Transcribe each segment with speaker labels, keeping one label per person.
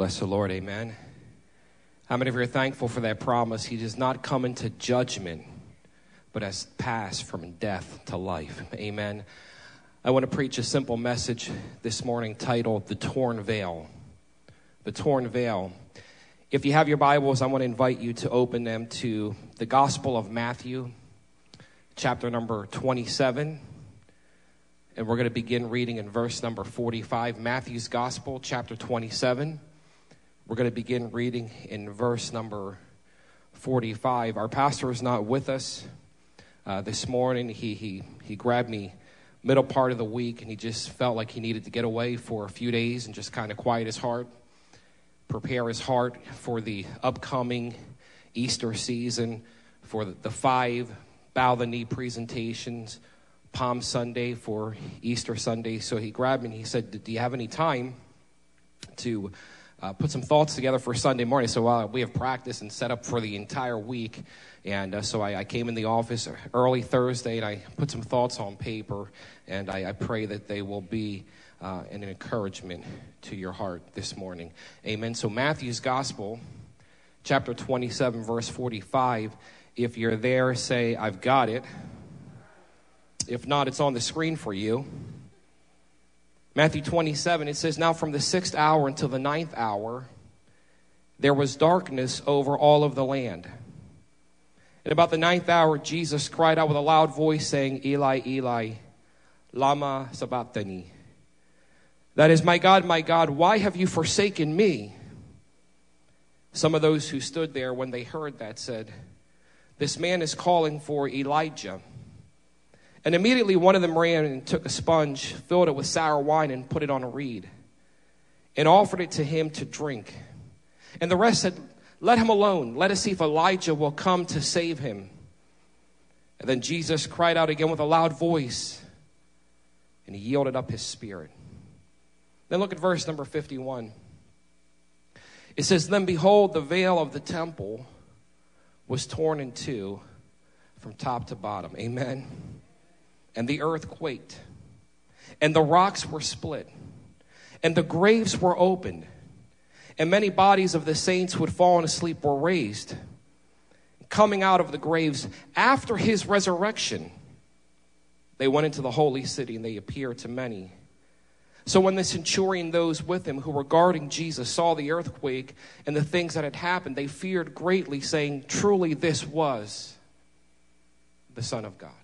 Speaker 1: Bless the Lord, amen. How many of you are thankful for that promise? He does not come into judgment, but has passed from death to life. Amen. I want to preach a simple message this morning titled The Torn Veil. The Torn Veil. If you have your Bibles, I want to invite you to open them to the Gospel of Matthew, chapter number 27. And we're going to begin reading in verse number 45, Matthew's Gospel, chapter 27. We're going to begin reading in verse number 45. Our pastor is not with us uh, this morning. He, he, he grabbed me middle part of the week and he just felt like he needed to get away for a few days and just kind of quiet his heart, prepare his heart for the upcoming Easter season, for the, the five bow the knee presentations, Palm Sunday for Easter Sunday. So he grabbed me and he said, Do you have any time to uh, put some thoughts together for Sunday morning. So uh, we have practice and set up for the entire week. And uh, so I, I, came in the office early Thursday and I put some thoughts on paper. And I, I pray that they will be uh, an encouragement to your heart this morning. Amen. So Matthew's Gospel, chapter 27, verse 45. If you're there, say, I've got it. If not, it's on the screen for you. Matthew 27, it says, Now from the sixth hour until the ninth hour, there was darkness over all of the land. And about the ninth hour, Jesus cried out with a loud voice, saying, Eli, Eli, Lama Sabachthani. That is, My God, my God, why have you forsaken me? Some of those who stood there when they heard that said, This man is calling for Elijah. And immediately one of them ran and took a sponge, filled it with sour wine, and put it on a reed, and offered it to him to drink. And the rest said, Let him alone. Let us see if Elijah will come to save him. And then Jesus cried out again with a loud voice, and he yielded up his spirit. Then look at verse number 51. It says, Then behold, the veil of the temple was torn in two from top to bottom. Amen and the earth quaked, and the rocks were split, and the graves were opened, and many bodies of the saints who had fallen asleep were raised. Coming out of the graves after his resurrection, they went into the holy city and they appeared to many. So when the centurion, those with him who were guarding Jesus, saw the earthquake and the things that had happened, they feared greatly, saying, Truly, this was the Son of God.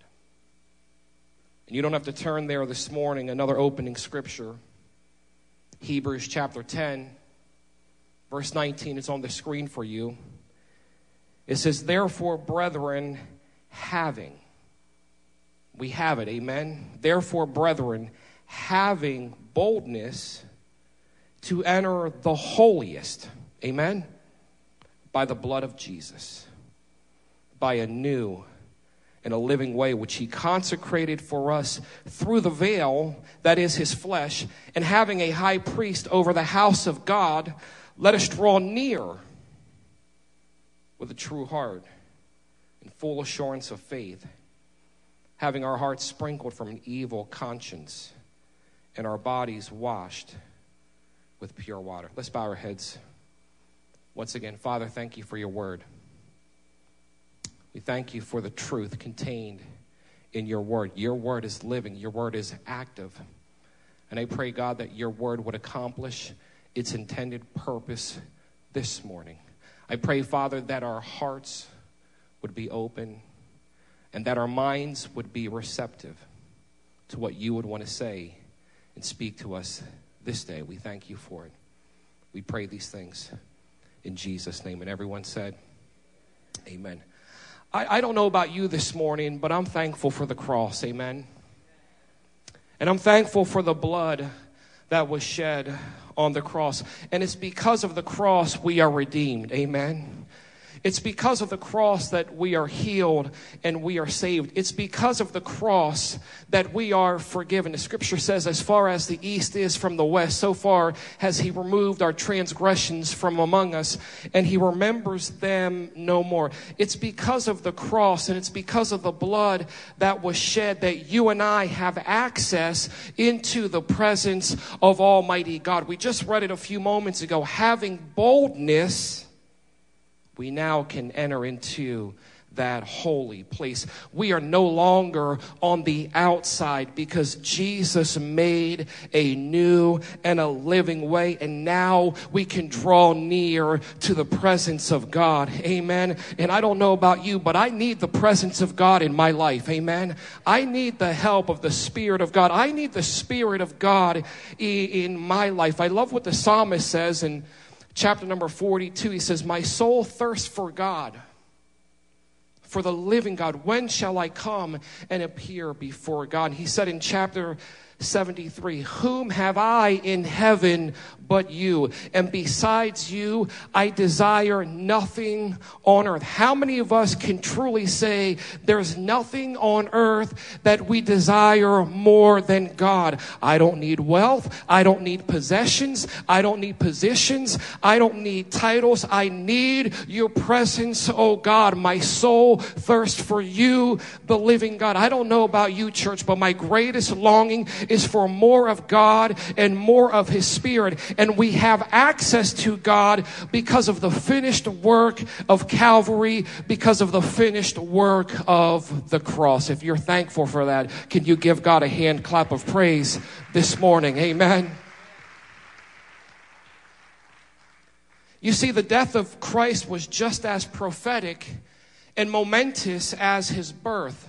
Speaker 1: And you don't have to turn there this morning, another opening scripture. Hebrews chapter 10, verse 19 is on the screen for you. It says, Therefore, brethren, having, we have it, amen. Therefore, brethren, having boldness to enter the holiest, amen, by the blood of Jesus, by a new in a living way, which he consecrated for us through the veil, that is his flesh, and having a high priest over the house of God, let us draw near with a true heart and full assurance of faith, having our hearts sprinkled from an evil conscience and our bodies washed with pure water. Let's bow our heads. Once again, Father, thank you for your word. We thank you for the truth contained in your word. Your word is living, your word is active. And I pray, God, that your word would accomplish its intended purpose this morning. I pray, Father, that our hearts would be open and that our minds would be receptive to what you would want to say and speak to us this day. We thank you for it. We pray these things in Jesus' name. And everyone said, Amen. I, I don't know about you this morning, but I'm thankful for the cross. Amen. And I'm thankful for the blood that was shed on the cross. And it's because of the cross we are redeemed. Amen. It's because of the cross that we are healed and we are saved. It's because of the cross that we are forgiven. The scripture says, as far as the east is from the west, so far has he removed our transgressions from among us, and he remembers them no more. It's because of the cross and it's because of the blood that was shed that you and I have access into the presence of Almighty God. We just read it a few moments ago. Having boldness we now can enter into that holy place. We are no longer on the outside because Jesus made a new and a living way. And now we can draw near to the presence of God. Amen. And I don't know about you, but I need the presence of God in my life. Amen. I need the help of the Spirit of God. I need the Spirit of God in my life. I love what the psalmist says in chapter number 42, he says, My soul thirsts for God, for the living God. When shall I come and appear before God? He said in chapter 73 Whom have I in heaven but you? And besides you, I desire nothing on earth. How many of us can truly say there's nothing on earth that we desire more than God? I don't need wealth. I don't need possessions. I don't need positions. I don't need titles. I need your presence, oh God. My soul thirsts for you, the living God. I don't know about you, church, but my greatest longing is for more of God and more of His Spirit. And we have access to God because of the finished work of Calvary, because of the finished work of the cross. If you're thankful for that, can you give God a hand clap of praise this morning? Amen. You see, the death of Christ was just as prophetic and momentous as his birth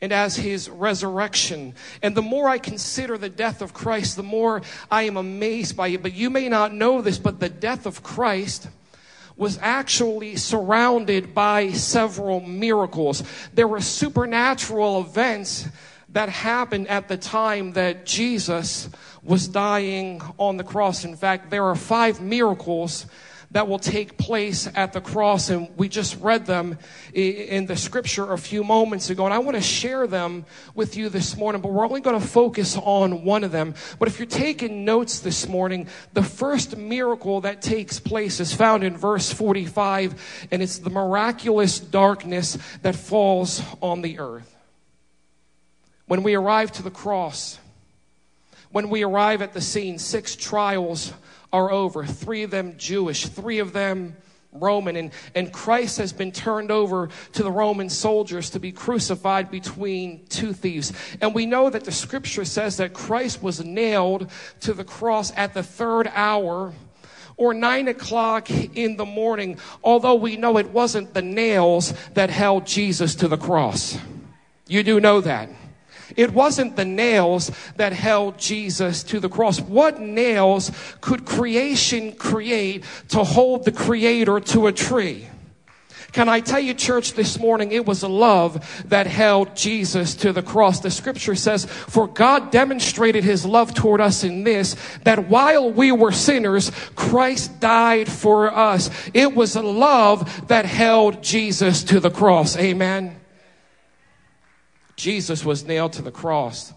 Speaker 1: and as his resurrection. And the more I consider the death of Christ, the more I am amazed by it. But you may not know this, but the death of Christ was actually surrounded by several miracles. There were supernatural events that happened at the time that Jesus was dying on the cross. In fact, there are five miracles that will take place at the cross. And we just read them in the scripture a few moments ago. And I want to share them with you this morning, but we're only going to focus on one of them. But if you're taking notes this morning, the first miracle that takes place is found in verse 45, and it's the miraculous darkness that falls on the earth. When we arrive to the cross, when we arrive at the scene, six trials are over. Three of them Jewish, three of them Roman. And, and Christ has been turned over to the Roman soldiers to be crucified between two thieves. And we know that the scripture says that Christ was nailed to the cross at the third hour or nine o'clock in the morning, although we know it wasn't the nails that held Jesus to the cross. You do know that. It wasn't the nails that held Jesus to the cross. What nails could creation create to hold the creator to a tree? Can I tell you, church, this morning, it was a love that held Jesus to the cross. The scripture says, For God demonstrated his love toward us in this, that while we were sinners, Christ died for us. It was a love that held Jesus to the cross. Amen. Jesus was nailed to the cross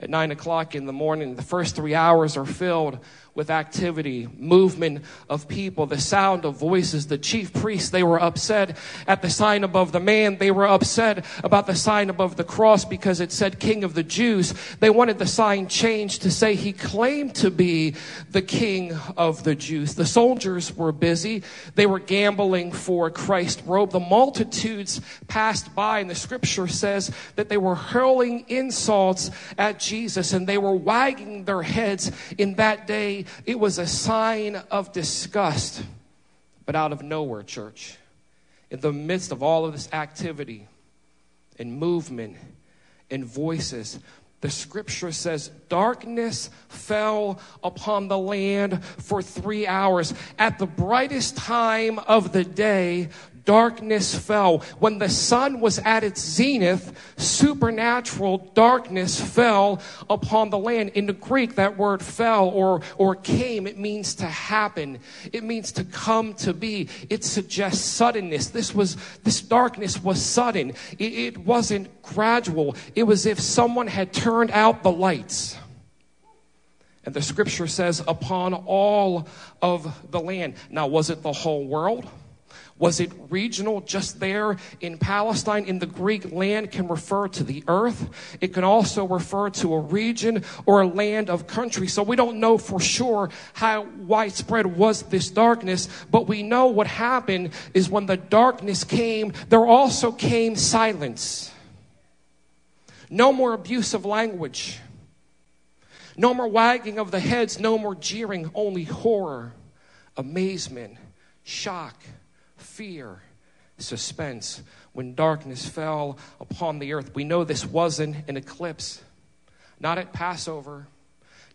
Speaker 1: at nine o'clock in the morning. The first three hours are filled with activity, movement of people, the sound of voices. The chief priests, they were upset at the sign above the man. They were upset about the sign above the cross because it said King of the Jews. They wanted the sign changed to say he claimed to be the King of the Jews. The soldiers were busy. They were gambling for Christ's robe. The multitudes passed by and the scripture says that they were hurling insults at Jesus and they were wagging their heads in that day it was a sign of disgust. But out of nowhere, church, in the midst of all of this activity and movement and voices, the scripture says, darkness fell upon the land for three hours. At the brightest time of the day, darkness fell. When the sun was at its zenith, supernatural darkness fell upon the land. In the Greek, that word fell or, or came, it means to happen. It means to come to be. It suggests suddenness. This was, this darkness was sudden. It, it wasn't gradual. It was if someone had turned out the lights. And the scripture says, upon all of the land. Now, was it the whole world? Was it regional just there in Palestine? In the Greek, land can refer to the earth. It can also refer to a region or a land of country. So we don't know for sure how widespread was this darkness, but we know what happened is when the darkness came, there also came silence. No more abusive language. No more wagging of the heads, no more jeering, only horror, amazement, shock, fear, suspense. When darkness fell upon the earth, we know this wasn't an eclipse, not at Passover,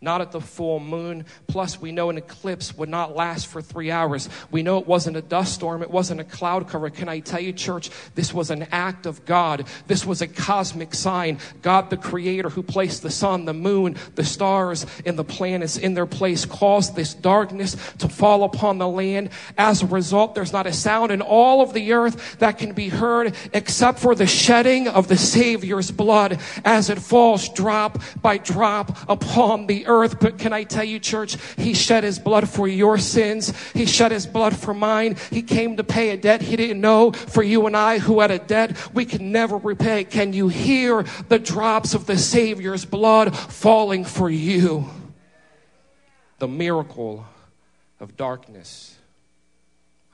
Speaker 1: not at the full moon. Plus, we know an eclipse would not last for three hours. We know it wasn't a dust storm, it wasn't a cloud cover. Can I tell you, church, this was an act of God. This was a cosmic sign. God, the creator who placed the sun, the moon, the stars, and the planets in their place, caused this darkness to fall upon the land. As a result, there's not a sound in all of the earth that can be heard except for the shedding of the Savior's blood as it falls drop by drop upon the earth. But can I tell you, church, He shed His blood for your sins. He shed His blood for mine. He came to pay a debt He didn't know for you and I who had a debt we can never repay. Can you hear the drops of the Savior's blood falling for you? The miracle of darkness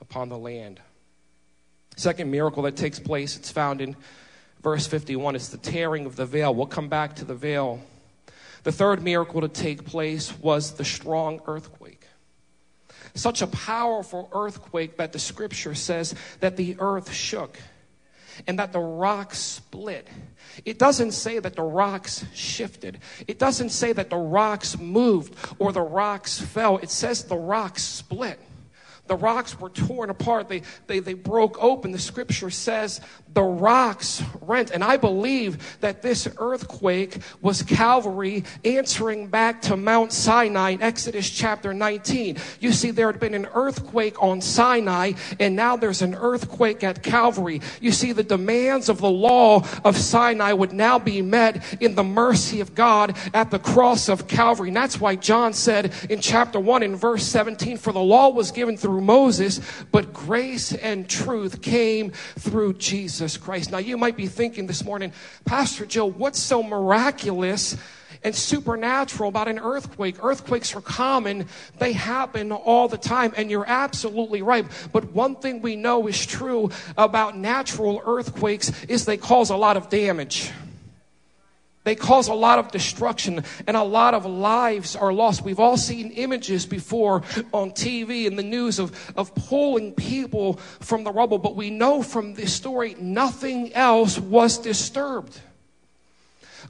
Speaker 1: upon the land. Second miracle that takes place, it's found in verse 51. It's the tearing of the veil. We'll come back to the veil the third miracle to take place was the strong earthquake. Such a powerful earthquake that the scripture says that the earth shook and that the rocks split. It doesn't say that the rocks shifted. It doesn't say that the rocks moved or the rocks fell. It says the rocks split. The rocks were torn apart. They, they, they broke open. The scripture says the rocks rent. And I believe that this earthquake was Calvary answering back to Mount Sinai in Exodus chapter 19. You see, there had been an earthquake on Sinai, and now there's an earthquake at Calvary. You see, the demands of the law of Sinai would now be met in the mercy of God at the cross of Calvary. And that's why John said in chapter 1 in verse 17, For the law was given through Moses, but grace and truth came through Jesus. Jesus Christ. Now, you might be thinking this morning, Pastor Joe, what's so miraculous and supernatural about an earthquake. Earthquakes are common, they happen all the time, and you're absolutely right. But one thing we know is true about natural earthquakes is they cause a lot of damage. They cause a lot of destruction and a lot of lives are lost. We've all seen images before on TV and the news of, of pulling people from the rubble, but we know from this story nothing else was disturbed.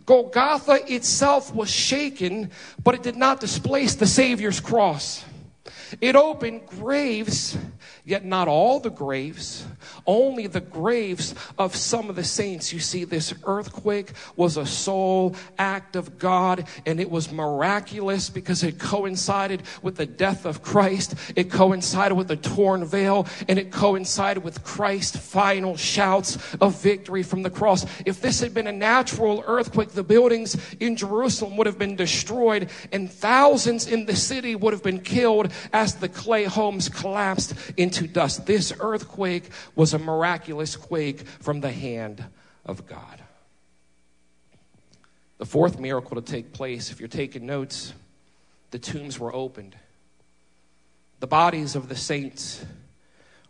Speaker 1: Golgotha itself was shaken, but it did not displace the Savior's cross. It opened graves, yet not all the graves, only the graves of some of the saints. You see, this earthquake was a sole act of God, and it was miraculous because it coincided with the death of Christ. It coincided with the torn veil, and it coincided with Christ's final shouts of victory from the cross. If this had been a natural earthquake, the buildings in Jerusalem would have been destroyed, and thousands in the city would have been killed as the clay homes collapsed into dust. This earthquake was a miraculous quake from the hand of God. The fourth miracle to take place, if you're taking notes, the tombs were opened. The bodies of the saints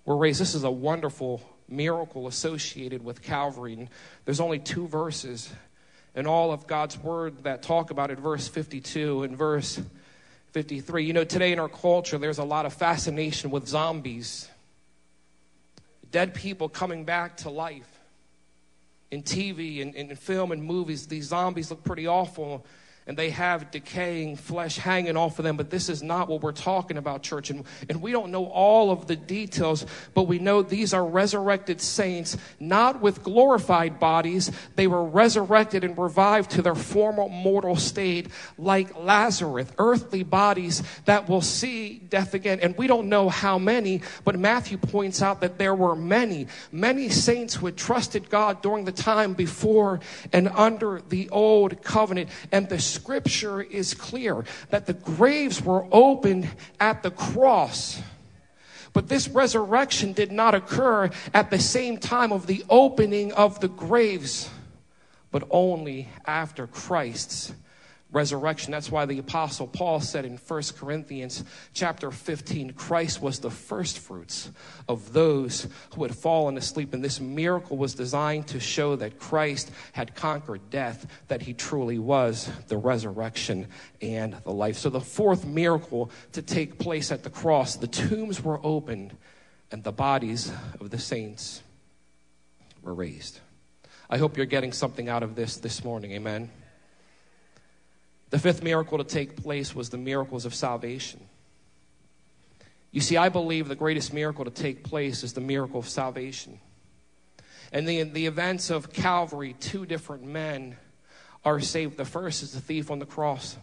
Speaker 1: were raised. This is a wonderful miracle associated with Calvary. And there's only two verses in all of God's word that talk about it verse 52 and verse 53. You know, today in our culture, there's a lot of fascination with zombies dead people coming back to life. In TV and in film and movies, these zombies look pretty awful. And they have decaying flesh hanging off of them. But this is not what we're talking about, church. And, and we don't know all of the details, but we know these are resurrected saints, not with glorified bodies. They were resurrected and revived to their former mortal state, like Lazarus, earthly bodies that will see death again. And we don't know how many, but Matthew points out that there were many, many saints who had trusted God during the time before and under the old covenant. And the scripture is clear that the graves were opened at the cross. But this resurrection did not occur at the same time of the opening of the graves, but only after Christ's resurrection. That's why the apostle Paul said in 1 Corinthians chapter 15, Christ was the first fruits of those who had fallen asleep. And this miracle was designed to show that Christ had conquered death, that he truly was the resurrection and the life. So the fourth miracle to take place at the cross, the tombs were opened and the bodies of the saints were raised. I hope you're getting something out of this this morning. Amen. The fifth miracle to take place was the miracles of salvation. You see, I believe the greatest miracle to take place is the miracle of salvation. And the, the events of Calvary, two different men are saved. The first is the thief on the cross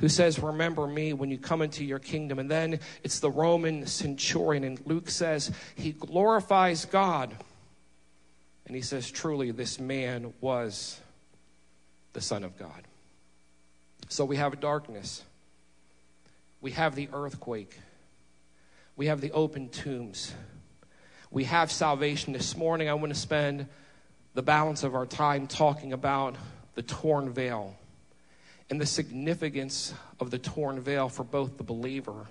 Speaker 1: who says, Remember me when you come into your kingdom. And then it's the Roman centurion, and Luke says, He glorifies God. And he says, Truly, this man was the Son of God. So we have darkness, we have the earthquake, we have the open tombs, we have salvation. This morning, I want to spend the balance of our time talking about the torn veil and the significance of the torn veil for both the believer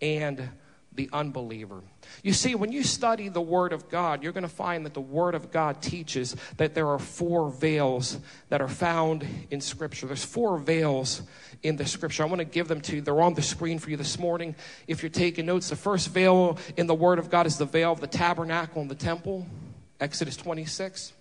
Speaker 1: and the unbeliever. You see, when you study the Word of God, you're going to find that the Word of God teaches that there are four veils that are found in Scripture. There's four veils in the Scripture. I want to give them to you. They're on the screen for you this morning. If you're taking notes, the first veil in the Word of God is the veil of the tabernacle and the temple, Exodus 26.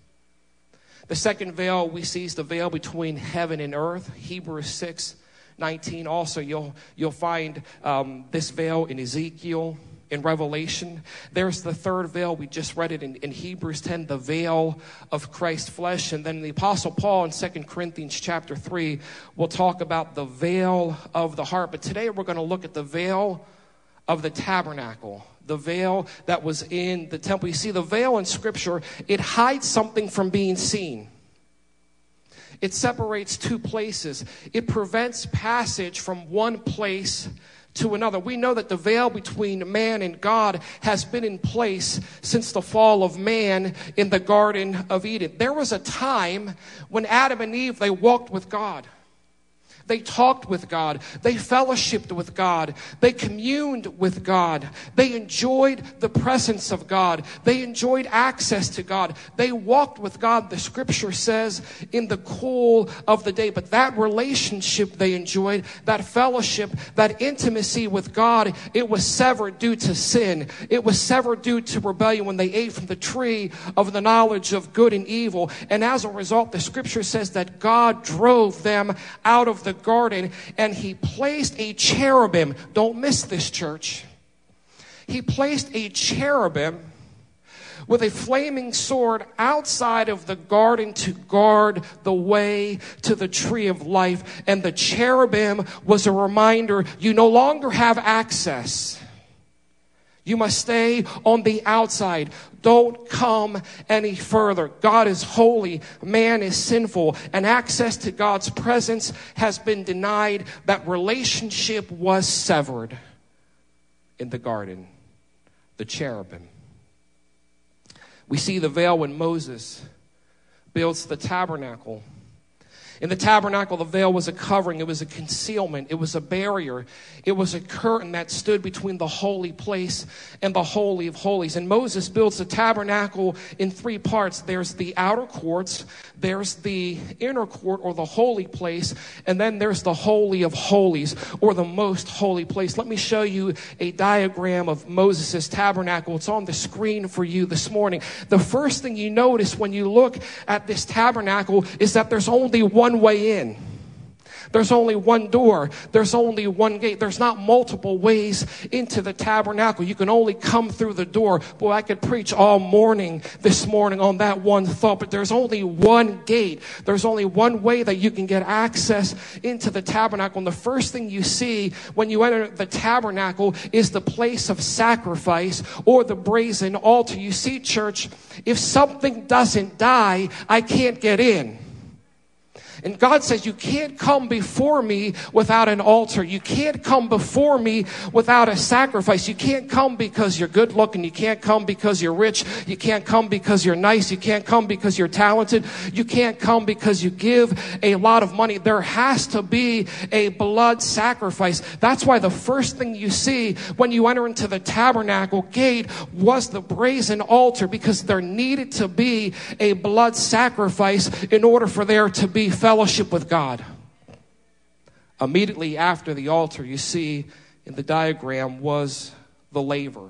Speaker 1: The second veil we see is the veil between heaven and earth, Hebrews 6 19. Also, you'll, you'll find um, this veil in Ezekiel, in Revelation. There's the third veil. We just read it in, in Hebrews 10, the veil of Christ's flesh. And then the Apostle Paul in 2 Corinthians chapter 3 will talk about the veil of the heart. But today we're going to look at the veil of the tabernacle the veil that was in the temple. You see, the veil in Scripture, it hides something from being seen. It separates two places. It prevents passage from one place to another. We know that the veil between man and God has been in place since the fall of man in the Garden of Eden. There was a time when Adam and Eve, they walked with God. They talked with God. They fellowshipped with God. They communed with God. They enjoyed the presence of God. They enjoyed access to God. They walked with God, the scripture says, in the cool of the day. But that relationship they enjoyed, that fellowship, that intimacy with God, it was severed due to sin. It was severed due to rebellion when they ate from the tree of the knowledge of good and evil. And as a result, the scripture says that God drove them out of the the garden and he placed a cherubim. Don't miss this, church. He placed a cherubim with a flaming sword outside of the garden to guard the way to the tree of life. And the cherubim was a reminder you no longer have access. You must stay on the outside. Don't come any further. God is holy. Man is sinful. And access to God's presence has been denied. That relationship was severed in the garden. The cherubim. We see the veil when Moses builds the tabernacle in the tabernacle, the veil was a covering, it was a concealment, it was a barrier, it was a curtain that stood between the holy place and the Holy of Holies. And Moses builds the tabernacle in three parts there's the outer courts, there's the inner court or the holy place, and then there's the Holy of Holies or the most holy place. Let me show you a diagram of Moses' tabernacle. It's on the screen for you this morning. The first thing you notice when you look at this tabernacle is that there's only one one way in. There's only one door. There's only one gate. There's not multiple ways into the tabernacle. You can only come through the door. Boy, I could preach all morning this morning on that one thought, but there's only one gate. There's only one way that you can get access into the tabernacle. And the first thing you see when you enter the tabernacle is the place of sacrifice or the brazen altar. You see, church, if something doesn't die, I can't get in. And God says, You can't come before me without an altar. You can't come before me without a sacrifice. You can't come because you're good looking. You can't come because you're rich. You can't come because you're nice. You can't come because you're talented. You can't come because you give a lot of money. There has to be a blood sacrifice. That's why the first thing you see when you enter into the tabernacle gate was the brazen altar because there needed to be a blood sacrifice in order for there to be fellowship fellowship with God. Immediately after the altar, you see in the diagram was the laver.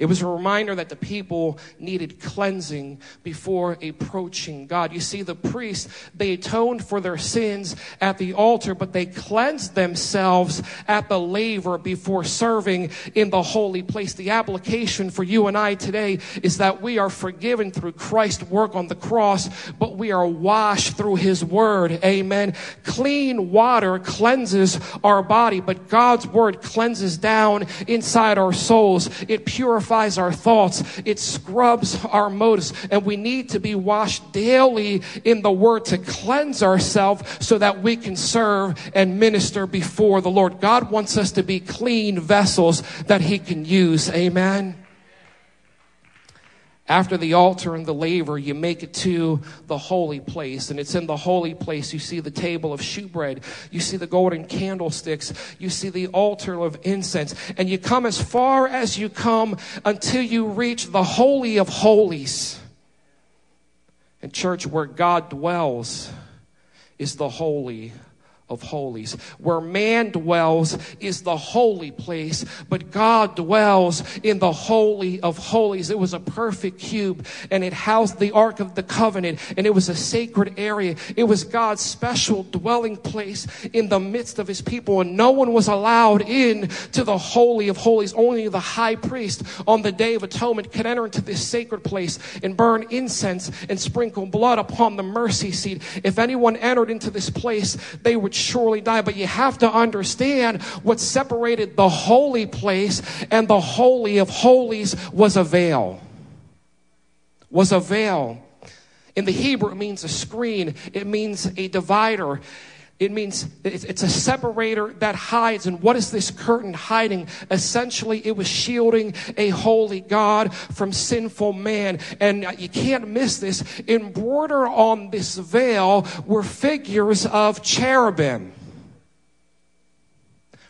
Speaker 1: It was a reminder that the people needed cleansing before approaching God. You see, the priests, they atoned for their sins at the altar, but they cleansed themselves at the laver before serving in the holy place. The application for you and I today is that we are forgiven through Christ's work on the cross, but we are washed through his word. Amen. Clean water cleanses our body, but God's word cleanses down inside our souls. It purifies purifies our thoughts, it scrubs our motives, and we need to be washed daily in the Word to cleanse ourselves so that we can serve and minister before the Lord. God wants us to be clean vessels that He can use. Amen. After the altar and the laver, you make it to the holy place. And it's in the holy place. You see the table of shewbread. You see the golden candlesticks. You see the altar of incense. And you come as far as you come until you reach the holy of holies. And church, where God dwells is the holy of holies. Where man dwells is the holy place, but God dwells in the holy of holies. It was a perfect cube and it housed the Ark of the Covenant and it was a sacred area. It was God's special dwelling place in the midst of his people and no one was allowed in to the holy of holies. Only the high priest on the day of atonement could enter into this sacred place and burn incense and sprinkle blood upon the mercy seat. If anyone entered into this place, they would surely die. But you have to understand what separated the holy place and the holy of holies was a veil. Was a veil. In the Hebrew, it means a screen. It means a divider. It means it's a separator that hides. And what is this curtain hiding? Essentially, it was shielding a holy God from sinful man. And you can't miss this. Embroidered on this veil were figures of cherubim.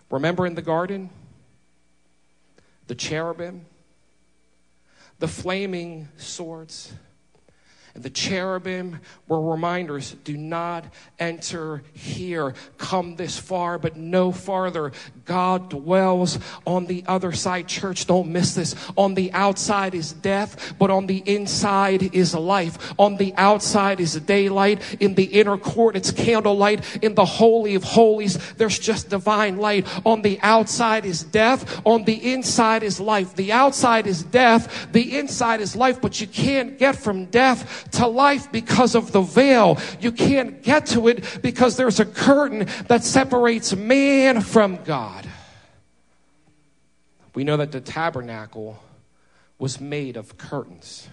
Speaker 1: Remember in the garden? The cherubim, the flaming swords and the cherubim were reminders do not enter here. Come this far, but no farther. God dwells on the other side. Church, don't miss this. On the outside is death, but on the inside is life. On the outside is daylight. In the inner court, it's candlelight. In the Holy of Holies, there's just divine light. On the outside is death. On the inside is life. The outside is death. The inside is life, but you can't get from death to life because of the veil. You can't get to it because there's a curtain that separates man from God. We know that the tabernacle was made of curtains.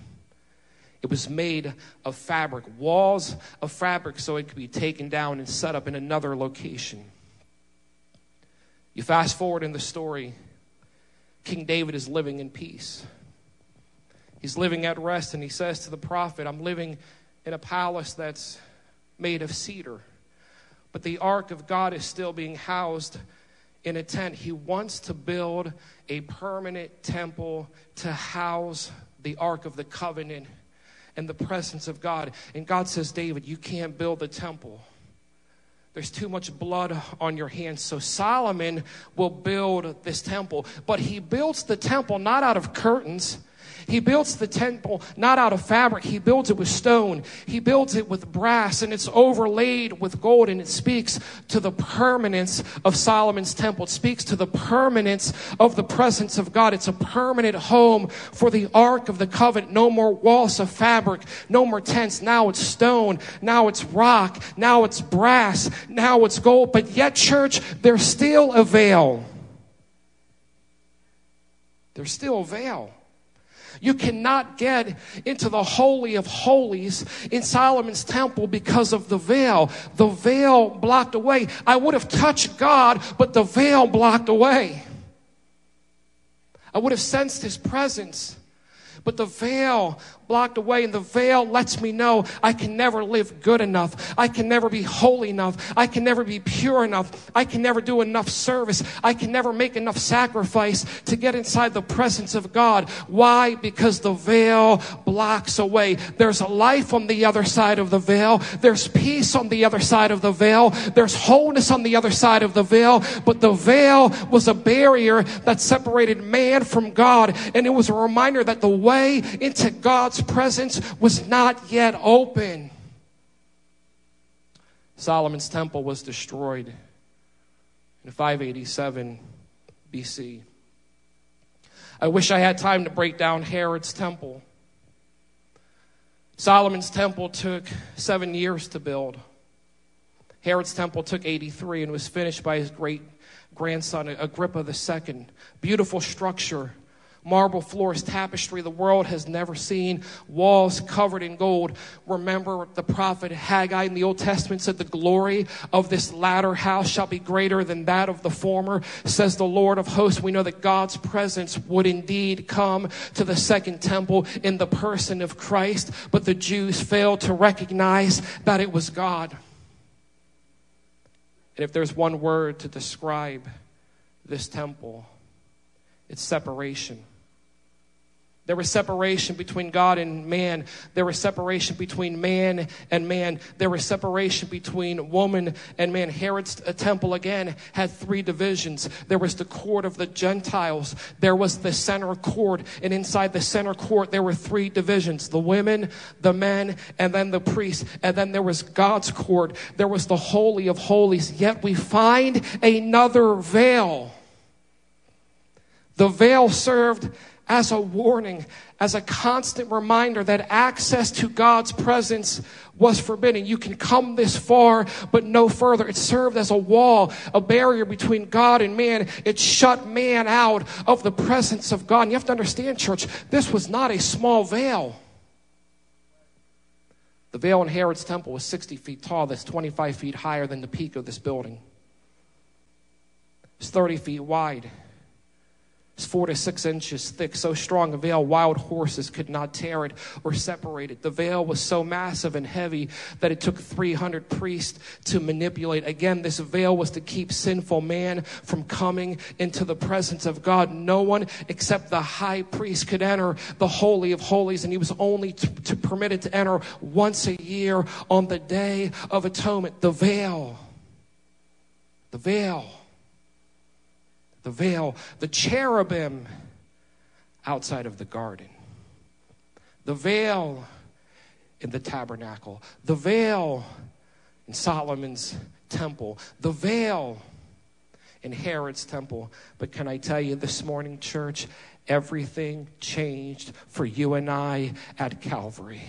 Speaker 1: It was made of fabric, walls of fabric, so it could be taken down and set up in another location. You fast forward in the story, King David is living in peace. He's living at rest, and he says to the prophet, I'm living in a palace that's made of cedar. But the ark of God is still being housed in a tent. He wants to build a permanent temple to house the ark of the covenant and the presence of God. And God says, David, you can't build the temple. There's too much blood on your hands. So Solomon will build this temple. But he builds the temple not out of curtains He builds the temple not out of fabric, he builds it with stone. He builds it with brass, and it's overlaid with gold, and it speaks to the permanence of Solomon's temple. It speaks to the permanence of the presence of God. It's a permanent home for the Ark of the Covenant. No more walls of fabric, no more tents. Now it's stone, now it's rock, now it's brass, now it's gold. But yet, church, there's still a veil. There's still a veil. You cannot get into the Holy of Holies in Solomon's temple because of the veil. The veil blocked away. I would have touched God, but the veil blocked away. I would have sensed his presence, but the veil blocked away, and the veil lets me know I can never live good enough. I can never be holy enough. I can never be pure enough. I can never do enough service. I can never make enough sacrifice to get inside the presence of God. Why? Because the veil blocks away. There's a life on the other side of the veil. There's peace on the other side of the veil. There's wholeness on the other side of the veil. But the veil was a barrier that separated man from God. And it was a reminder that the way into God's God's presence was not yet open. Solomon's temple was destroyed in 587 BC. I wish I had time to break down Herod's temple. Solomon's temple took seven years to build. Herod's temple took 83 and was finished by his great grandson, Agrippa II. Beautiful structure marble floors, tapestry the world has never seen, walls covered in gold. Remember, the prophet Haggai in the Old Testament said, The glory of this latter house shall be greater than that of the former, says the Lord of hosts. We know that God's presence would indeed come to the second temple in the person of Christ, but the Jews failed to recognize that it was God. And if there's one word to describe this temple, it's separation. There was separation between God and man. There was separation between man and man. There was separation between woman and man. Herod's temple again had three divisions. There was the court of the Gentiles. There was the center court. And inside the center court, there were three divisions. The women, the men, and then the priests. And then there was God's court. There was the Holy of Holies. Yet we find another veil. The veil served as a warning, as a constant reminder that access to God's presence was forbidden. You can come this far, but no further. It served as a wall, a barrier between God and man. It shut man out of the presence of God. And you have to understand, church, this was not a small veil. The veil in Herod's temple was 60 feet tall. That's 25 feet higher than the peak of this building. It's 30 feet wide. It's four to six inches thick, so strong a veil wild horses could not tear it or separate it. The veil was so massive and heavy that it took 300 priests to manipulate. Again, this veil was to keep sinful man from coming into the presence of God. No one except the high priest could enter the Holy of Holies, and he was only to, to permitted to enter once a year on the Day of Atonement. The veil. The veil the veil, the cherubim outside of the garden, the veil in the tabernacle, the veil in Solomon's temple, the veil in Herod's temple. But can I tell you this morning, church, everything changed for you and I at Calvary.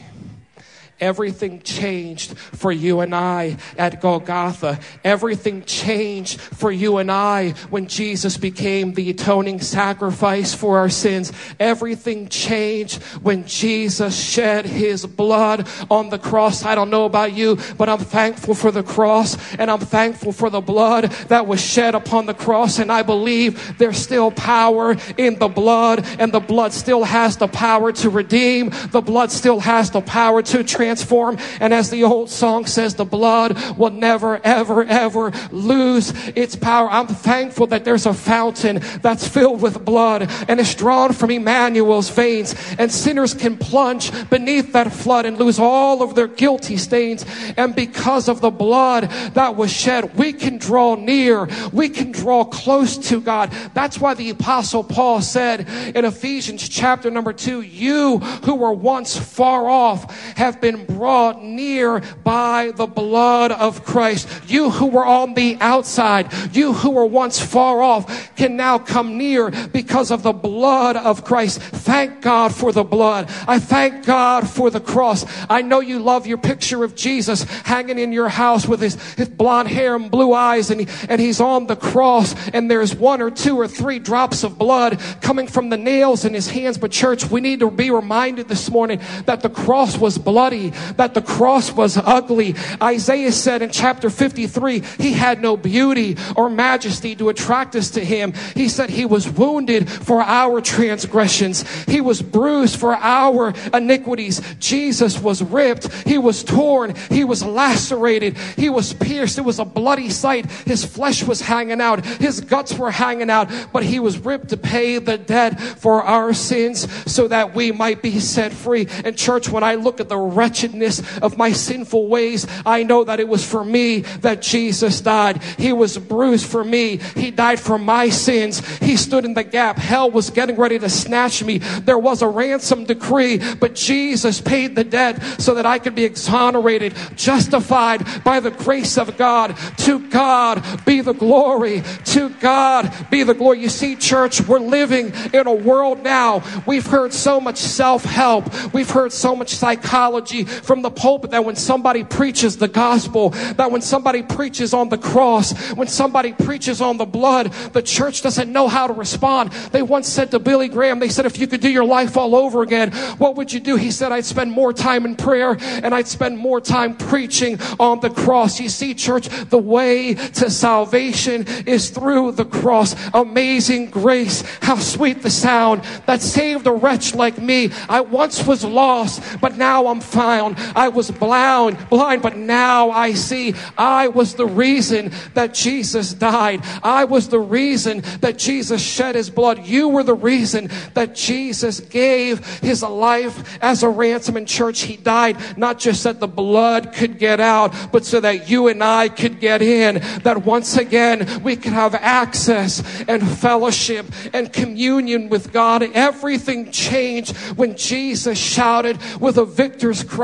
Speaker 1: Everything changed for you and I at Golgotha. Everything changed for you and I when Jesus became the atoning sacrifice for our sins. Everything changed when Jesus shed his blood on the cross. I don't know about you, but I'm thankful for the cross and I'm thankful for the blood that was shed upon the cross. And I believe there's still power in the blood and the blood still has the power to redeem. The blood still has the power to transform. And as the old song says, the blood will never, ever, ever lose its power. I'm thankful that there's a fountain that's filled with blood and it's drawn from Emmanuel's veins and sinners can plunge beneath that flood and lose all of their guilty stains. And because of the blood that was shed, we can draw near. We can draw close to God. That's why the apostle Paul said in Ephesians chapter number two, you who were once far off have been brought near by the blood of Christ. You who were on the outside, you who were once far off can now come near because of the blood of Christ. Thank God for the blood. I thank God for the cross. I know you love your picture of Jesus hanging in your house with his, his blonde hair and blue eyes and, he, and he's on the cross and there's one or two or three drops of blood coming from the nails in his hands. But church, we need to be reminded this morning that the cross was bloody, that the cross was ugly. Isaiah said in chapter 53, he had no beauty or majesty to attract us to him. He said he was wounded for our transgressions. He was bruised for our iniquities. Jesus was ripped. He was torn. He was lacerated. He was pierced. It was a bloody sight. His flesh was hanging out. His guts were hanging out, but he was ripped to pay the debt for our sins so that we might be set free. And church, when I look at the wretchedness of my sinful ways, I know that it was for me that Jesus died. He was bruised for me. He died for my sins. He stood in the gap. Hell was getting ready to snatch me. There was a ransom decree, but Jesus paid the debt so that I could be exonerated, justified by the grace of God. To God be the glory. To God be the glory. You see, church, we're living in a world now. We've heard so much self help. We've heard so much psychology from the pulpit that when somebody preaches the gospel, that when somebody preaches on the cross, when somebody preaches on the blood, the church doesn't know how to respond. They once said to Billy Graham, they said, if you could do your life all over again, what would you do? He said, I'd spend more time in prayer and I'd spend more time preaching on the cross. You see, church, the way to salvation is through the cross. Amazing grace. How sweet the sound that saved a wretch like me. I once was lost, but now I'm found. I was blind, blind, but now I see. I was the reason that Jesus died. I was the reason that Jesus shed his blood. You were the reason that Jesus gave his life as a ransom in church. He died not just that the blood could get out, but so that you and I could get in. That once again we could have access and fellowship and communion with God. Everything changed when Jesus shouted with a victor's cry,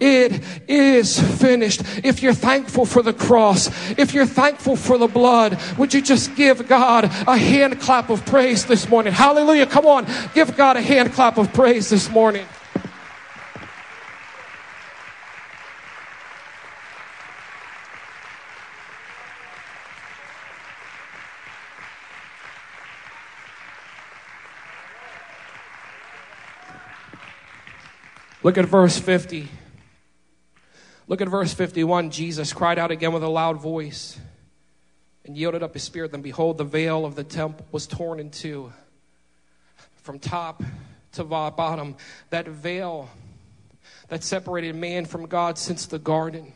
Speaker 1: It is finished. If you're thankful for the cross, if you're thankful for the blood, would you just give God a hand clap of praise this morning? Hallelujah. Come on. Give God a hand clap of praise this morning. Look at verse 50. Look at verse 51. Jesus cried out again with a loud voice and yielded up his spirit. Then behold, the veil of the temple was torn in two from top to bottom. That veil that separated man from God since the garden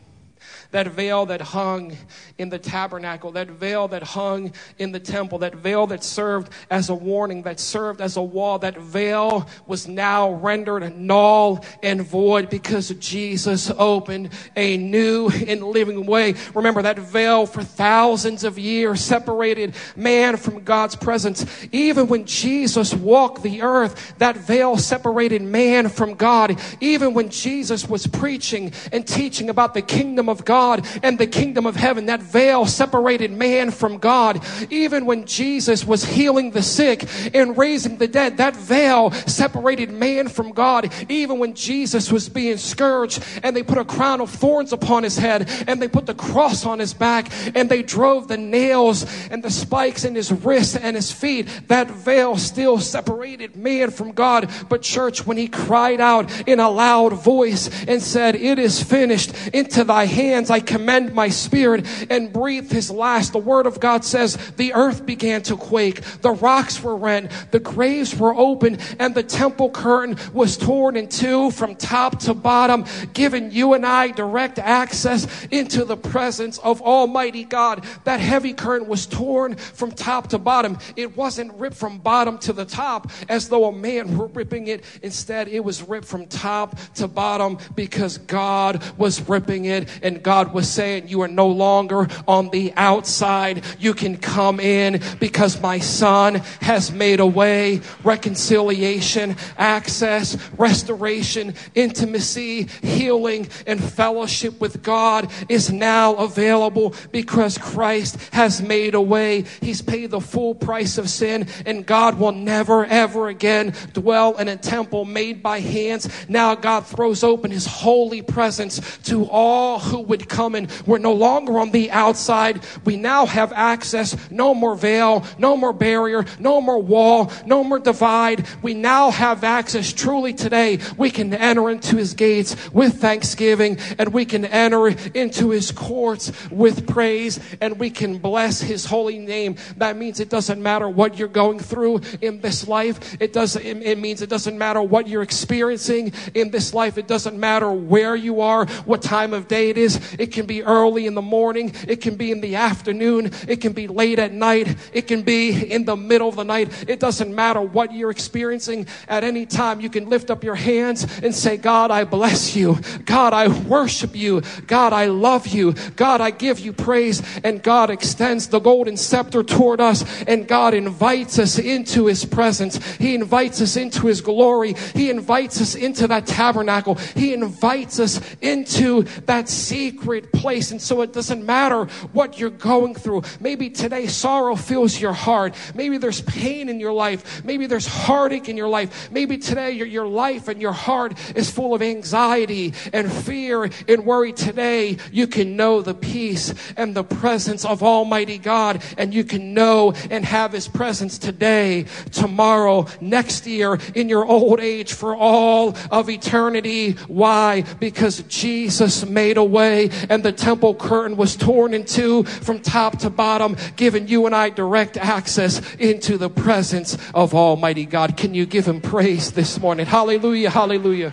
Speaker 1: that veil that hung in the tabernacle, that veil that hung in the temple, that veil that served as a warning, that served as a wall, that veil was now rendered null and void because Jesus opened a new and living way. Remember that veil for thousands of years separated man from God's presence. Even when Jesus walked the earth, that veil separated man from God. Even when Jesus was preaching and teaching about the kingdom of God, and the kingdom of heaven. That veil separated man from God. Even when Jesus was healing the sick and raising the dead, that veil separated man from God. Even when Jesus was being scourged and they put a crown of thorns upon his head and they put the cross on his back and they drove the nails and the spikes in his wrists and his feet, that veil still separated man from God. But church, when he cried out in a loud voice and said, it is finished into thy hands I commend my spirit and breathe his last. The word of God says the earth began to quake. The rocks were rent. The graves were open and the temple curtain was torn in two from top to bottom, giving you and I direct access into the presence of Almighty God. That heavy curtain was torn from top to bottom. It wasn't ripped from bottom to the top as though a man were ripping it. Instead, it was ripped from top to bottom because God was ripping it and God was saying, you are no longer on the outside. You can come in because my son has made a way, reconciliation, access, restoration, intimacy, healing, and fellowship with God is now available because Christ has made a way. He's paid the full price of sin and God will never ever again dwell in a temple made by hands. Now God throws open his holy presence to all who would come in. We're no longer on the outside. We now have access. No more veil, no more barrier, no more wall, no more divide. We now have access truly today. We can enter into his gates with thanksgiving and we can enter into his courts with praise and we can bless his holy name. That means it doesn't matter what you're going through in this life. It does it, it means it doesn't matter what you're experiencing in this life. It doesn't matter where you are, what time of day it is. It can be early in the morning. It can be in the afternoon. It can be late at night. It can be in the middle of the night. It doesn't matter what you're experiencing at any time. You can lift up your hands and say, God, I bless you. God, I worship you. God, I love you. God, I give you praise. And God extends the golden scepter toward us and God invites us into his presence. He invites us into his glory. He invites us into that tabernacle. He invites us into that secret place. And so it doesn't matter what you're going through. Maybe today sorrow fills your heart. Maybe there's pain in your life. Maybe there's heartache in your life. Maybe today your, your life and your heart is full of anxiety and fear and worry. Today you can know the peace and the presence of Almighty God and you can know and have His presence today, tomorrow, next year, in your old age, for all of eternity. Why? Because Jesus made a way and the temple curtain was torn in two from top to bottom, giving you and I direct access into the presence of Almighty God. Can you give Him praise this morning? Hallelujah, hallelujah.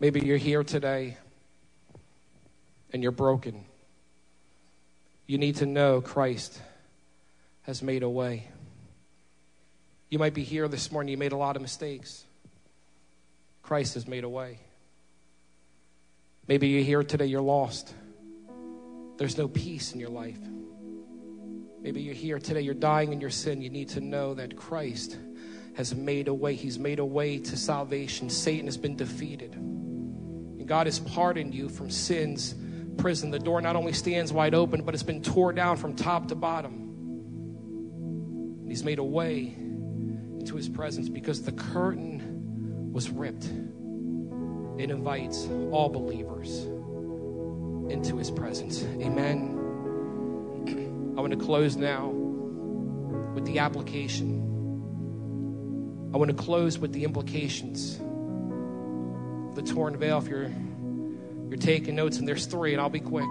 Speaker 1: Maybe you're here today and you're broken. You need to know Christ has made a way. You might be here this morning, you made a lot of mistakes. Christ has made a way. Maybe you're here today, you're lost. There's no peace in your life. Maybe you're here today, you're dying in your sin. You need to know that Christ has made a way. He's made a way to salvation. Satan has been defeated. And God has pardoned you from sin's prison. The door not only stands wide open, but it's been torn down from top to bottom. He's made a way into his presence because the curtain was ripped. It invites all believers into his presence. Amen. I want to close now with the application. I want to close with the implications the torn veil if you're you're taking notes and there's three and I'll be quick.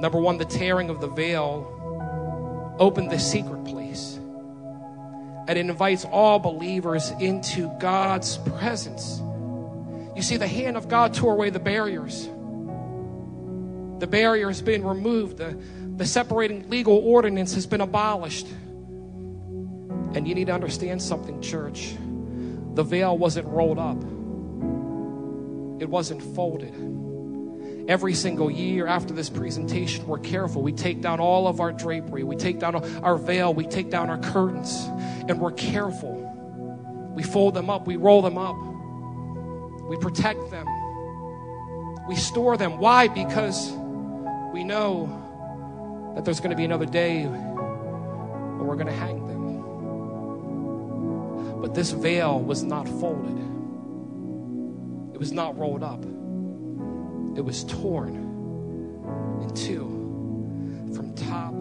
Speaker 1: Number 1, the tearing of the veil opened the secret place. And it invites all believers into God's presence. You see, the hand of God tore away the barriers. The barrier has been removed. The, the separating legal ordinance has been abolished. And you need to understand something, church. The veil wasn't rolled up it wasn't folded. Every single year after this presentation, we're careful. We take down all of our drapery, we take down our veil, we take down our curtains, and we're careful. We fold them up, we roll them up, we protect them, we store them. Why? Because we know that there's going to be another day when we're going to hang them. But this veil was not folded it was not rolled up, it was torn in two from top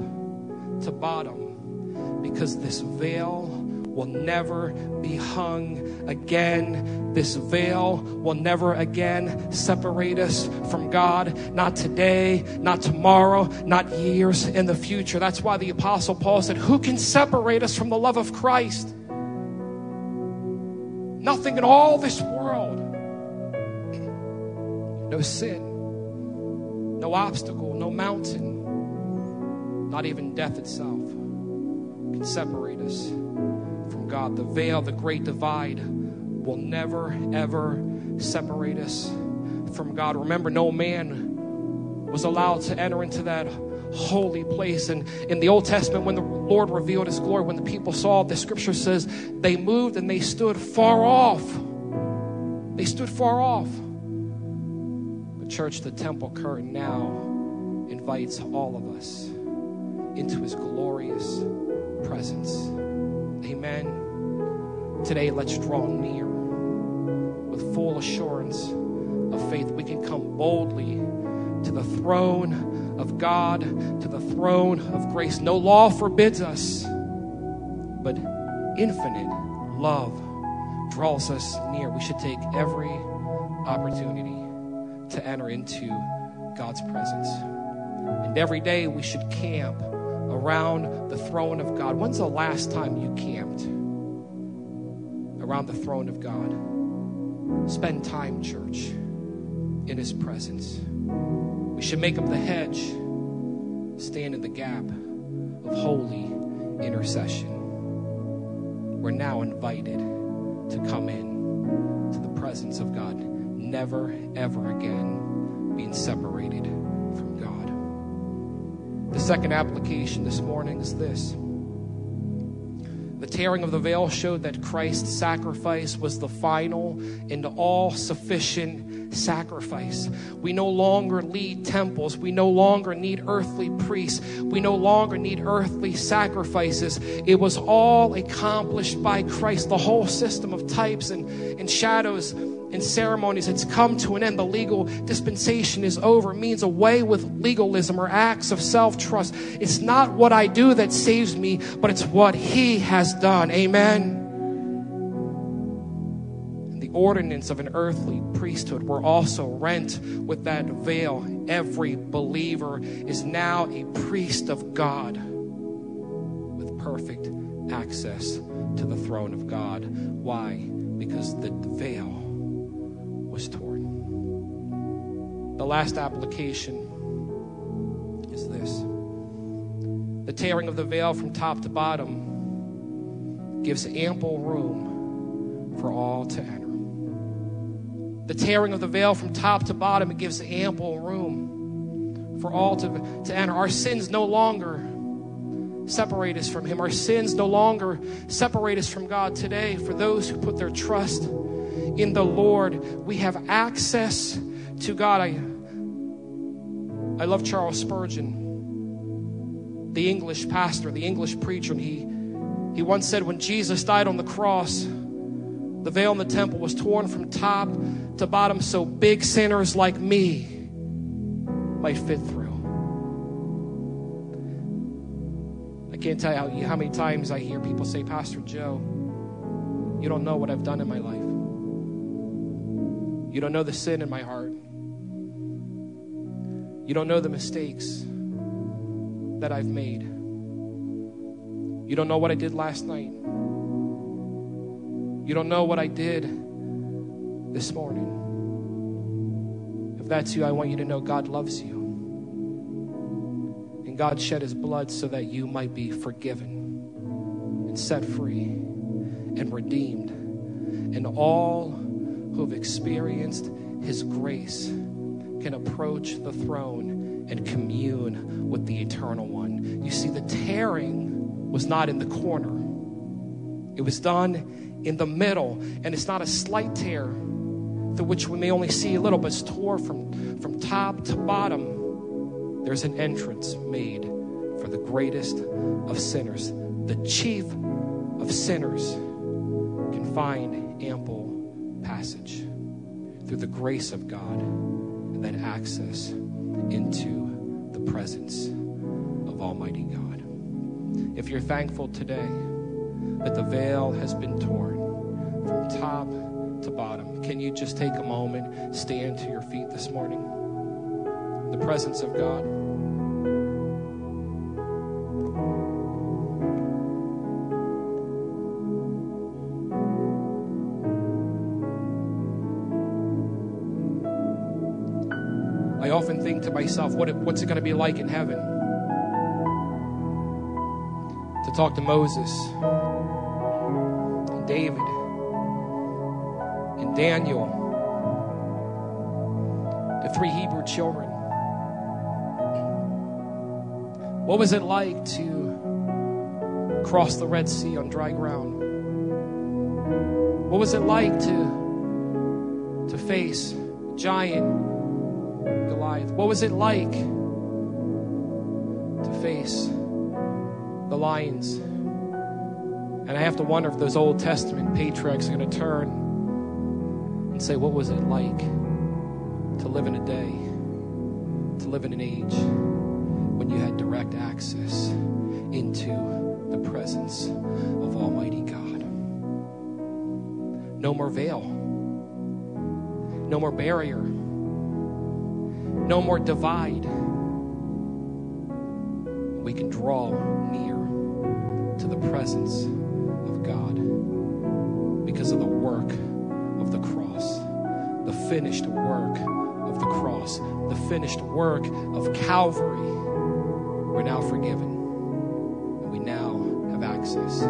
Speaker 1: to bottom because this veil will never be hung again. This veil will never again separate us from God. Not today, not tomorrow, not years in the future. That's why the Apostle Paul said, Who can separate us from the love of Christ? Nothing in all this world. No sin, no obstacle, no mountain, not even death itself can separate us from God. The veil, the great divide, will never, ever separate us from God. Remember, no man was allowed to enter into that holy place. And in the Old Testament, when the Lord revealed his glory, when the people saw the scripture says they moved and they stood far off. They stood far off. Church, the temple curtain now invites all of us into his glorious presence. Amen. Today, let's draw near with full assurance of faith. We can come boldly to the throne of God, to the throne of grace. No law forbids us, but infinite love draws us near. We should take every opportunity to enter into God's presence. And every day we should camp around the throne of God. When's the last time you camped around the throne of God? Spend time, church, in His presence. We should make Him the hedge, stand in the gap of holy intercession. We're now invited to come in to the presence of God, never, ever again being separated from God. the second application this morning is this. The tearing of the veil showed that Christ's sacrifice was the final and all sufficient sacrifice. We no longer need temples. We no longer need earthly priests. We no longer need earthly sacrifices. It was all accomplished by Christ. The whole system of types and, and shadows and ceremonies. It's come to an end. The legal dispensation is over. It means away with legalism or acts of self trust. It's not what I do that saves me, but it's what He has done. Amen. And the ordinance of an earthly priesthood were also rent with that veil. Every believer is now a priest of God with perfect access to the throne of God. Why? Because the veil was torn. The last application is this the tearing of the veil from top to bottom gives ample room for all to enter. The tearing of the veil from top to bottom, it gives ample room for all to, to enter. Our sins no longer separate us from Him. Our sins no longer separate us from God today. For those who put their trust in the Lord, we have access to God. I, I love Charles Spurgeon, the English pastor, the English preacher, and he, he once said, When Jesus died on the cross, the veil in the temple was torn from top to bottom so big sinners like me might fit through. I can't tell you how, how many times I hear people say, Pastor Joe, you don't know what I've done in my life. You don't know the sin in my heart. You don't know the mistakes that I've made. You don't know what I did last night. You don't know what I did this morning. If that's you, I want you to know God loves you. And God shed his blood so that you might be forgiven and set free and redeemed. And all who have experienced His grace can approach the throne and commune with the Eternal One. You see, the tearing was not in the corner, it was done in the middle. And it's not a slight tear through which we may only see a little, but it's tore from, from top to bottom. There's an entrance made for the greatest of sinners. The chief of sinners can find ample passage through the grace of God and then access into the presence of Almighty God. If you're thankful today that the veil has been torn from top to bottom. Can you just take a moment, stand to your feet this morning? The presence of God. Think to myself, what, what's it going to be like in heaven? To talk to Moses and David and Daniel, the three Hebrew children. What was it like to cross the Red Sea on dry ground? What was it like to, to face giant? What was it like to face the lions? And I have to wonder if those Old Testament patriarchs are going to turn and say, What was it like to live in a day, to live in an age when you had direct access into the presence of Almighty God? No more veil, no more barrier no more divide. We can draw near to the presence of God because of the work of the cross, the finished work of the cross, the finished work of Calvary. We're now forgiven, and we now have access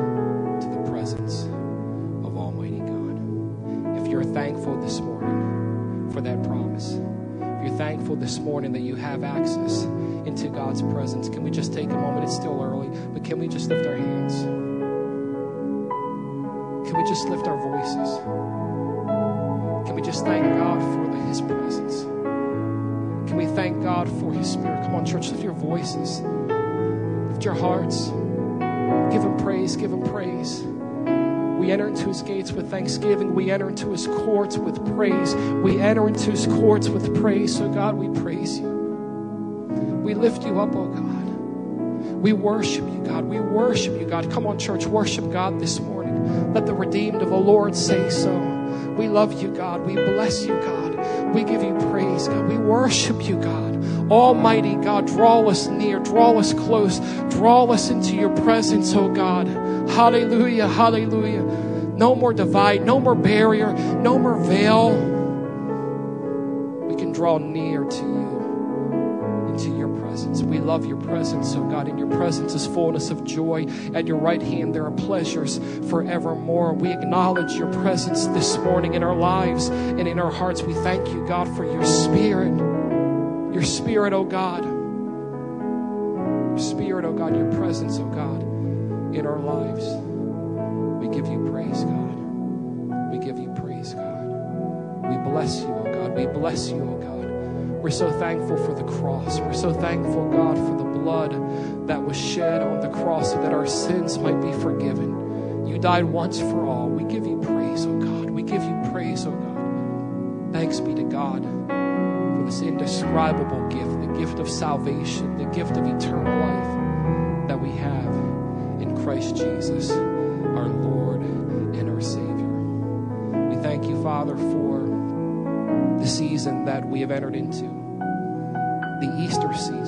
Speaker 1: thankful this morning that you have access into God's presence, can we just take a moment? It's still early, but can we just lift our hands? Can we just lift our voices? Can we just thank God for the, His presence? Can we thank God for His Spirit? Come on, church, lift your voices, lift your hearts. Give Him praise, give Him praise. We enter into his gates with thanksgiving. We enter into his courts with praise. We enter into his courts with praise. So, God, we praise you. We lift you up, oh God. We worship you, God. We worship you, God. Come on, church, worship God this morning. Let the redeemed of the Lord say so. We love you, God. We bless you, God. We give you praise, God. We worship you, God. Almighty God, draw us near, draw us close, draw us into your presence, oh God. Hallelujah, hallelujah. No more divide, no more barrier, no more veil. We can draw near to you, into your presence. We love your presence, oh God. In your presence is fullness of joy. At your right hand, there are pleasures forevermore. We acknowledge your presence this morning in our lives and in our hearts. We thank you, God, for your spirit. Your spirit, oh God. Your spirit, oh God, your presence, oh God in our lives. We give you praise, God. We give you praise, God. We bless you, oh God. We bless you, oh God. We're so thankful for the cross. We're so thankful, God, for the blood that was shed on the cross so that our sins might be forgiven. You died once for all. We give you praise, oh God. We give you praise, oh God. Thanks be to God for this indescribable gift, the gift of salvation, the gift of eternal life Christ Jesus, our Lord and our Savior. We thank you, Father, for the season that we have entered into, the Easter season,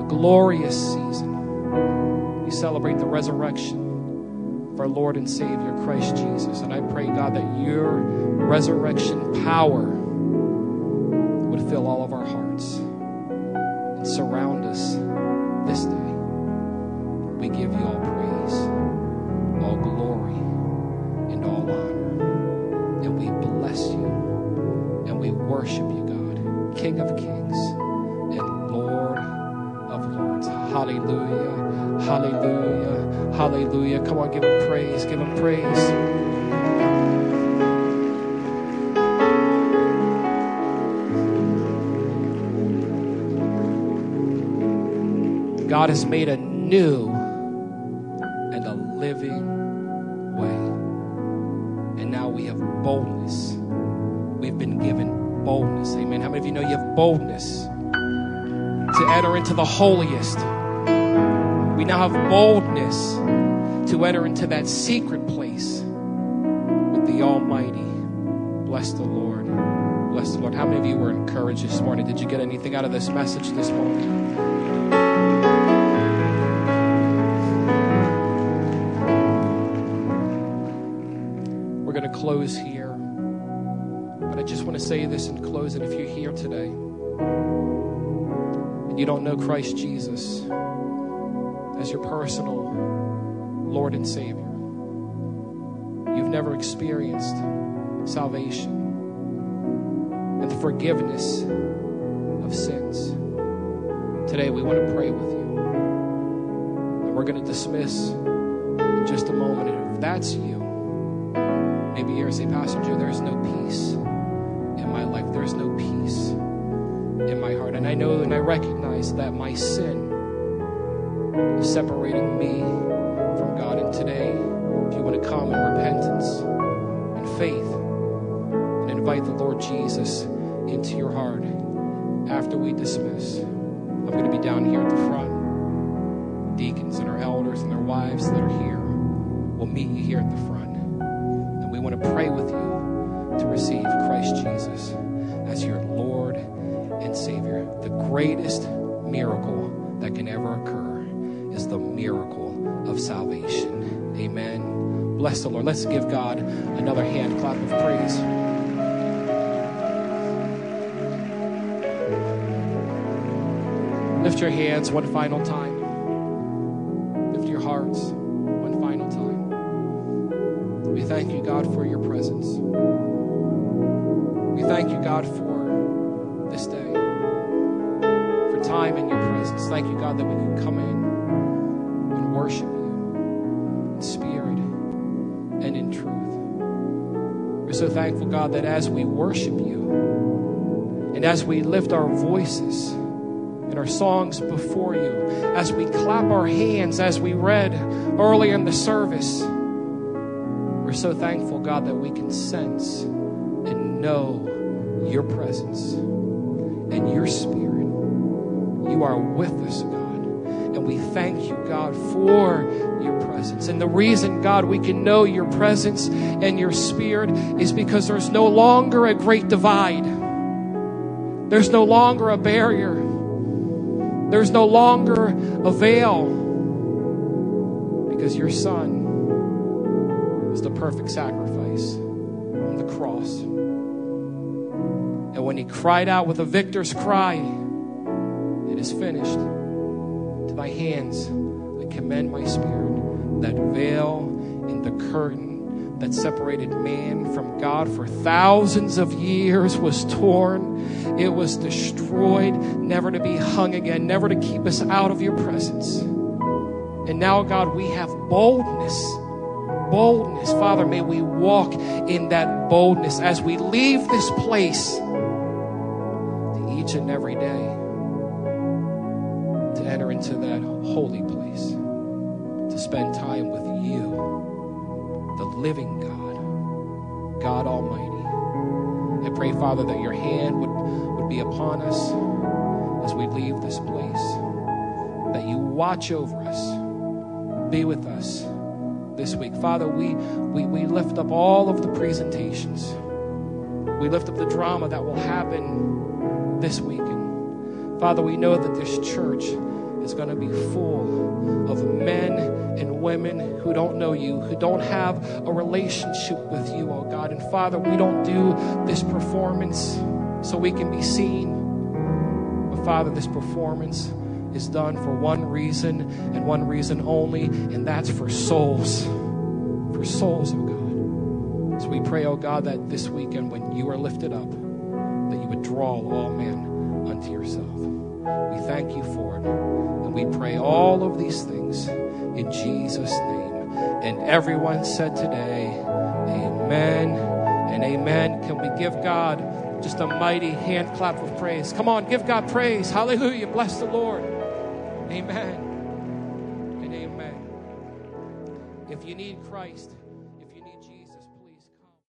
Speaker 1: a glorious season. We celebrate the resurrection of our Lord and Savior, Christ Jesus. And I pray, God, that your resurrection power God has made a new and a living way. And now we have boldness. We've been given boldness. Amen. How many of you know you have boldness to enter into the holiest? We now have boldness to enter into that secret place with the Almighty. Bless the Lord. Bless the Lord. How many of you were encouraged this morning? Did you get anything out of this message this morning? Close here. But I just want to say this in closing. If you're here today and you don't know Christ Jesus as your personal Lord and Savior, you've never experienced salvation and the forgiveness of sins. Today, we want to pray with you. And we're going to dismiss in just a moment. And if that's you, maybe you're say, Pastor Joe, there's no peace in my life. There's no peace in my heart. And I know and I recognize that my sin is separating me from God. And today, if you want to come in repentance and faith and invite the Lord Jesus into your heart after we dismiss, I'm going to be down here at the front. Deacons and our elders and their wives that are here will meet you here at the front. Salvation. Amen. Bless the Lord. Let's give God another hand clap of praise. Lift your hands one final time. Worship you and as we lift our voices, and our songs before you, as we clap our hands, as we read early in the service. We're so thankful, God, that we can sense and know your presence and your spirit. You are with us, God. And we thank you, God, for. The reason, God, we can know your presence and your spirit is because there's no longer a great divide. There's no longer a barrier. There's no longer a veil because your son is the perfect sacrifice on the cross. And when he cried out with a victor's cry, it is finished. To thy hands I commend my spirit. That veil in the curtain that separated man from God for thousands of years was torn. It was destroyed, never to be hung again, never to keep us out of your presence. And now, God, we have boldness. Boldness. Father, may we walk in that boldness as we leave this place to each and every day to enter into that holy place, to spend time with you, the living God, God Almighty. I pray, Father, that your hand would, would be upon us as we leave this place, that you watch over us, be with us this week. Father, we, we, we lift up all of the presentations. We lift up the drama that will happen this week. Father, we know that this church is going to be full of men and women who don't know you, who don't have a relationship with you, oh God. And Father, we don't do this performance so we can be seen. But Father, this performance is done for one reason and one reason only, and that's for souls. For souls, oh God. So we pray, oh God, that this weekend when you are lifted up, that you would draw all men unto yourself. We thank you for it. And we pray all of these things in Jesus' name. And everyone said today, Amen and amen. Can we give God just a mighty hand clap of praise? Come on, give God praise. Hallelujah. Bless the Lord. Amen and amen. If you need Christ,